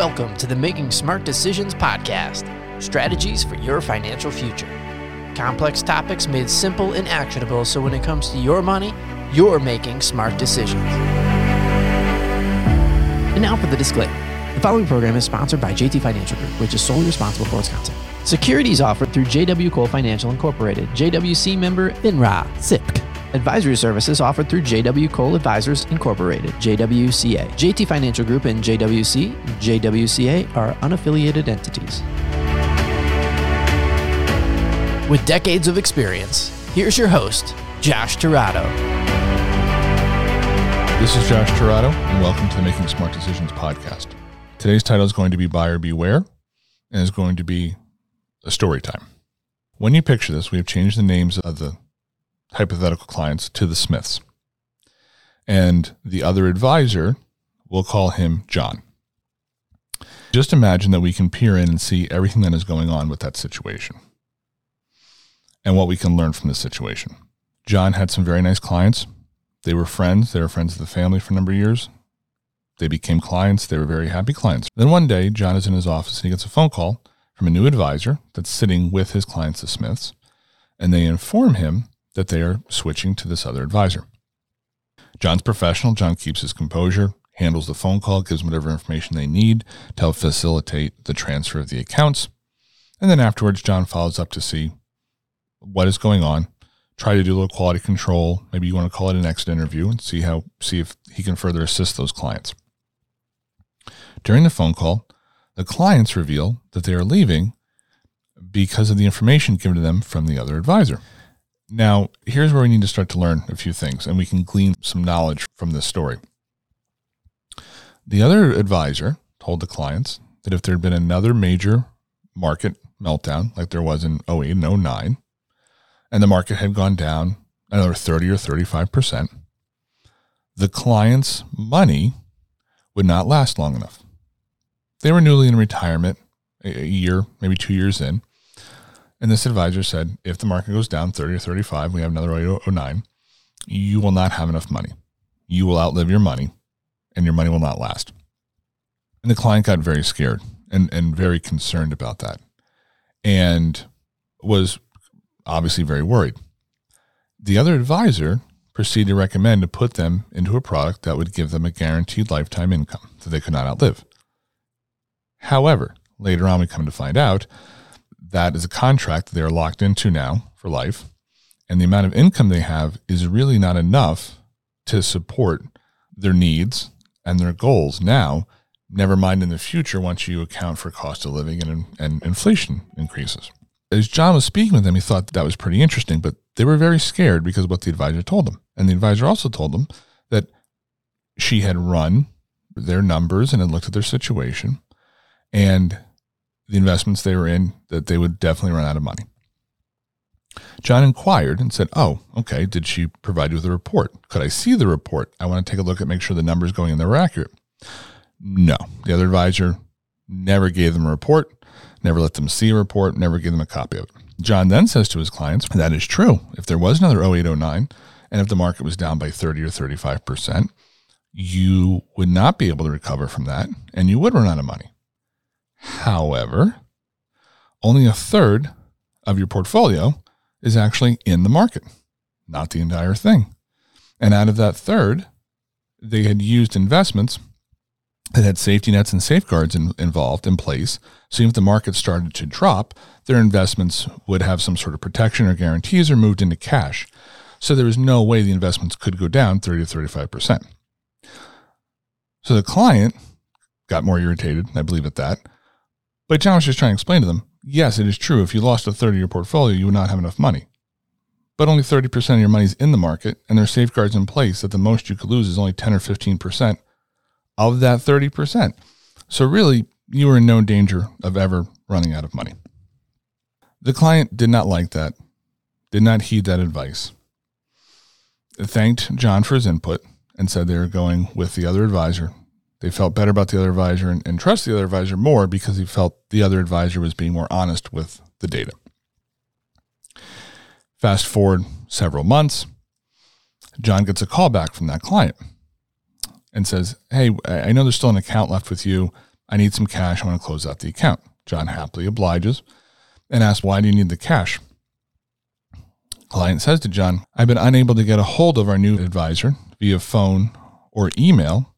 Welcome to the Making Smart Decisions podcast strategies for your financial future. Complex topics made simple and actionable so when it comes to your money, you're making smart decisions. And now for the disclaimer. The following program is sponsored by JT Financial Group, which is solely responsible for its content. Securities offered through JW Cole Financial Incorporated, JWC member FINRA, SIPC. Advisory services offered through JW Cole Advisors Incorporated, JWCA. JT Financial Group and JWC, JWCA are unaffiliated entities. With decades of experience, here's your host, Josh Tirado. This is Josh Tirado, and welcome to the Making Smart Decisions podcast. Today's title is going to be Buyer Beware, and is going to be a story time. When you picture this, we have changed the names of the hypothetical clients to the Smiths. And the other advisor, we'll call him John. Just imagine that we can peer in and see everything that is going on with that situation and what we can learn from this situation. John had some very nice clients. They were friends. They were friends of the family for a number of years. They became clients. They were very happy clients. Then one day, John is in his office and he gets a phone call from a new advisor that's sitting with his clients, the Smiths, and they inform him that they are switching to this other advisor. John's professional. John keeps his composure, handles the phone call, gives them whatever information they need to help facilitate the transfer of the accounts. And then afterwards, John follows up to see what is going on, try to do a little quality control. Maybe you want to call it an exit interview and see how see if he can further assist those clients. During the phone call, the clients reveal that they are leaving because of the information given to them from the other advisor. Now, here's where we need to start to learn a few things, and we can glean some knowledge from this story. The other advisor told the clients that if there had been another major market meltdown, like there was in 08 and 09, and the market had gone down another 30 or 35%, the client's money would not last long enough. They were newly in retirement, a year, maybe two years in, and this advisor said, if the market goes down 30 or 35, we have another 0809, you will not have enough money. You will outlive your money and your money will not last. And the client got very scared and, and very concerned about that and was obviously very worried. The other advisor proceeded to recommend to put them into a product that would give them a guaranteed lifetime income that they could not outlive. However, later on, we come to find out that is a contract they're locked into now for life. And the amount of income they have is really not enough to support their needs and their goals now, never mind in the future once you account for cost of living and, and inflation increases. As John was speaking with them, he thought that was pretty interesting, but they were very scared because of what the advisor told them. And the advisor also told them that she had run their numbers and had looked at their situation and the investments they were in that they would definitely run out of money. John inquired and said, Oh, okay. Did she provide you with a report? Could I see the report? I want to take a look at make sure the numbers going in there were accurate. No. The other advisor never gave them a report, never let them see a report, never gave them a copy of it. John then says to his clients, That is true. If there was another 0809 and if the market was down by 30 or 35%, you would not be able to recover from that and you would run out of money. However, only a third of your portfolio is actually in the market, not the entire thing. And out of that third, they had used investments that had safety nets and safeguards in, involved in place. So if the market started to drop, their investments would have some sort of protection or guarantees or moved into cash. So there was no way the investments could go down 30 to 35%. So the client got more irritated, I believe, at that, but John was just trying to explain to them yes, it is true. If you lost a third of your portfolio, you would not have enough money. But only 30% of your money is in the market, and there are safeguards in place that the most you could lose is only 10 or 15% of that 30%. So, really, you are in no danger of ever running out of money. The client did not like that, did not heed that advice, thanked John for his input, and said they were going with the other advisor they felt better about the other advisor and, and trust the other advisor more because he felt the other advisor was being more honest with the data. Fast forward several months, John gets a call back from that client and says, Hey, I know there's still an account left with you. I need some cash. I want to close out the account. John happily obliges and asks, Why do you need the cash? Client says to John, I've been unable to get a hold of our new advisor via phone or email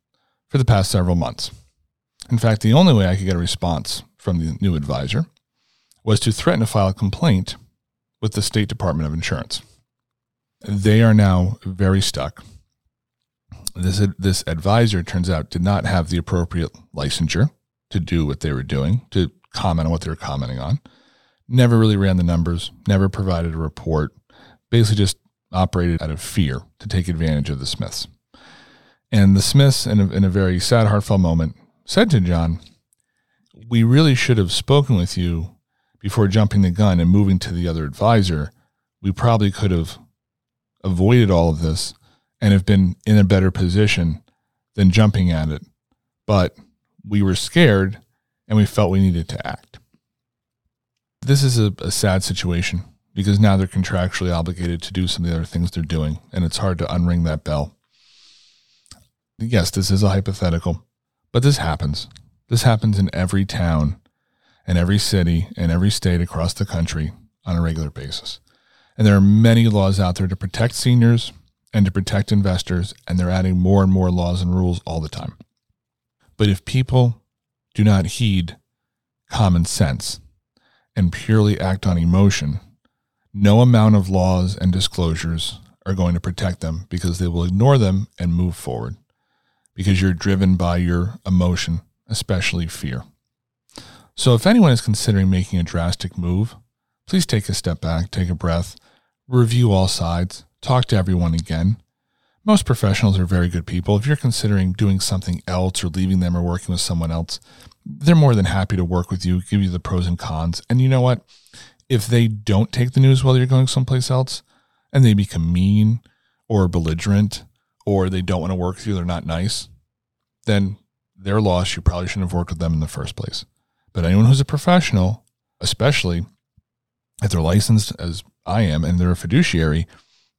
for the past several months. In fact, the only way I could get a response from the new advisor was to threaten to file a complaint with the State Department of Insurance. They are now very stuck. This, this advisor turns out did not have the appropriate licensure to do what they were doing, to comment on what they were commenting on. Never really ran the numbers, never provided a report, basically just operated out of fear to take advantage of the Smiths. And the Smiths, in a, in a very sad, heartfelt moment, said to John, We really should have spoken with you before jumping the gun and moving to the other advisor. We probably could have avoided all of this and have been in a better position than jumping at it. But we were scared and we felt we needed to act. This is a, a sad situation because now they're contractually obligated to do some of the other things they're doing, and it's hard to unring that bell yes, this is a hypothetical, but this happens. This happens in every town and every city and every state across the country on a regular basis. And there are many laws out there to protect seniors and to protect investors, and they're adding more and more laws and rules all the time. But if people do not heed common sense and purely act on emotion, no amount of laws and disclosures are going to protect them because they will ignore them and move forward because you're driven by your emotion, especially fear. So, if anyone is considering making a drastic move, please take a step back, take a breath, review all sides, talk to everyone again. Most professionals are very good people. If you're considering doing something else or leaving them or working with someone else, they're more than happy to work with you, give you the pros and cons. And you know what? If they don't take the news while you're going someplace else and they become mean or belligerent or they don't want to work with you, they're not nice, then they're lost. You probably shouldn't have worked with them in the first place. But anyone who's a professional, especially if they're licensed as I am and they're a fiduciary,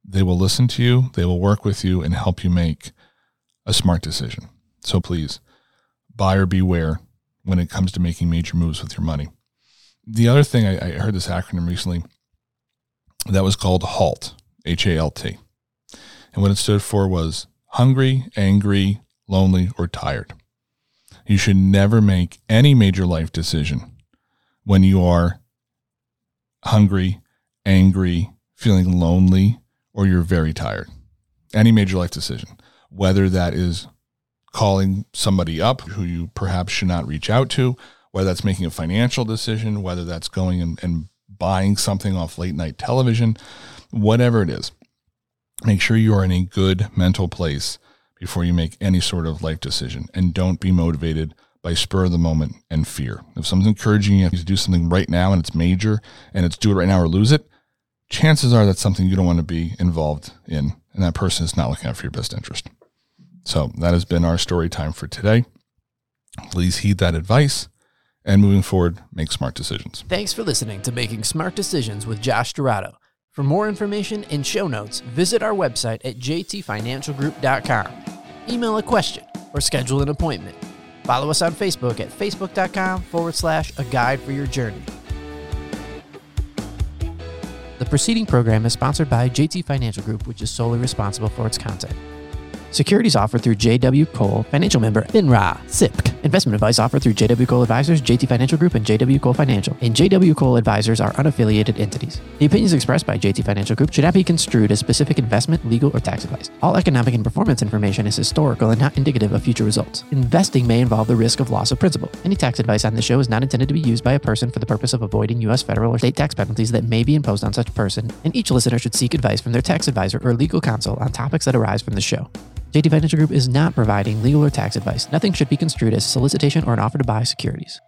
they will listen to you, they will work with you and help you make a smart decision. So please, buyer beware when it comes to making major moves with your money. The other thing, I, I heard this acronym recently that was called HALT, H A L T. And what it stood for was hungry, angry, lonely, or tired. You should never make any major life decision when you are hungry, angry, feeling lonely, or you're very tired. Any major life decision, whether that is calling somebody up who you perhaps should not reach out to, whether that's making a financial decision, whether that's going and, and buying something off late night television, whatever it is make sure you are in a good mental place before you make any sort of life decision and don't be motivated by spur of the moment and fear. If someone's encouraging you to do something right now and it's major and it's do it right now or lose it, chances are that's something you don't want to be involved in and that person is not looking out for your best interest. So that has been our story time for today. Please heed that advice and moving forward, make smart decisions. Thanks for listening to Making Smart Decisions with Josh Tirado. For more information and show notes, visit our website at jtfinancialgroup.com. Email a question or schedule an appointment. Follow us on Facebook at facebook.com forward slash a guide for your journey. The preceding program is sponsored by JT Financial Group, which is solely responsible for its content. Securities offered through JW Cole, financial member FINRA, SIPC. Investment advice offered through JW Cole Advisors, JT Financial Group, and JW Cole Financial. And JW Cole Advisors are unaffiliated entities. The opinions expressed by JT Financial Group should not be construed as specific investment, legal, or tax advice. All economic and performance information is historical and not indicative of future results. Investing may involve the risk of loss of principal. Any tax advice on this show is not intended to be used by a person for the purpose of avoiding U.S. federal or state tax penalties that may be imposed on such person, and each listener should seek advice from their tax advisor or legal counsel on topics that arise from the show. JT Financial Group is not providing legal or tax advice. Nothing should be construed as solicitation or an offer to buy securities.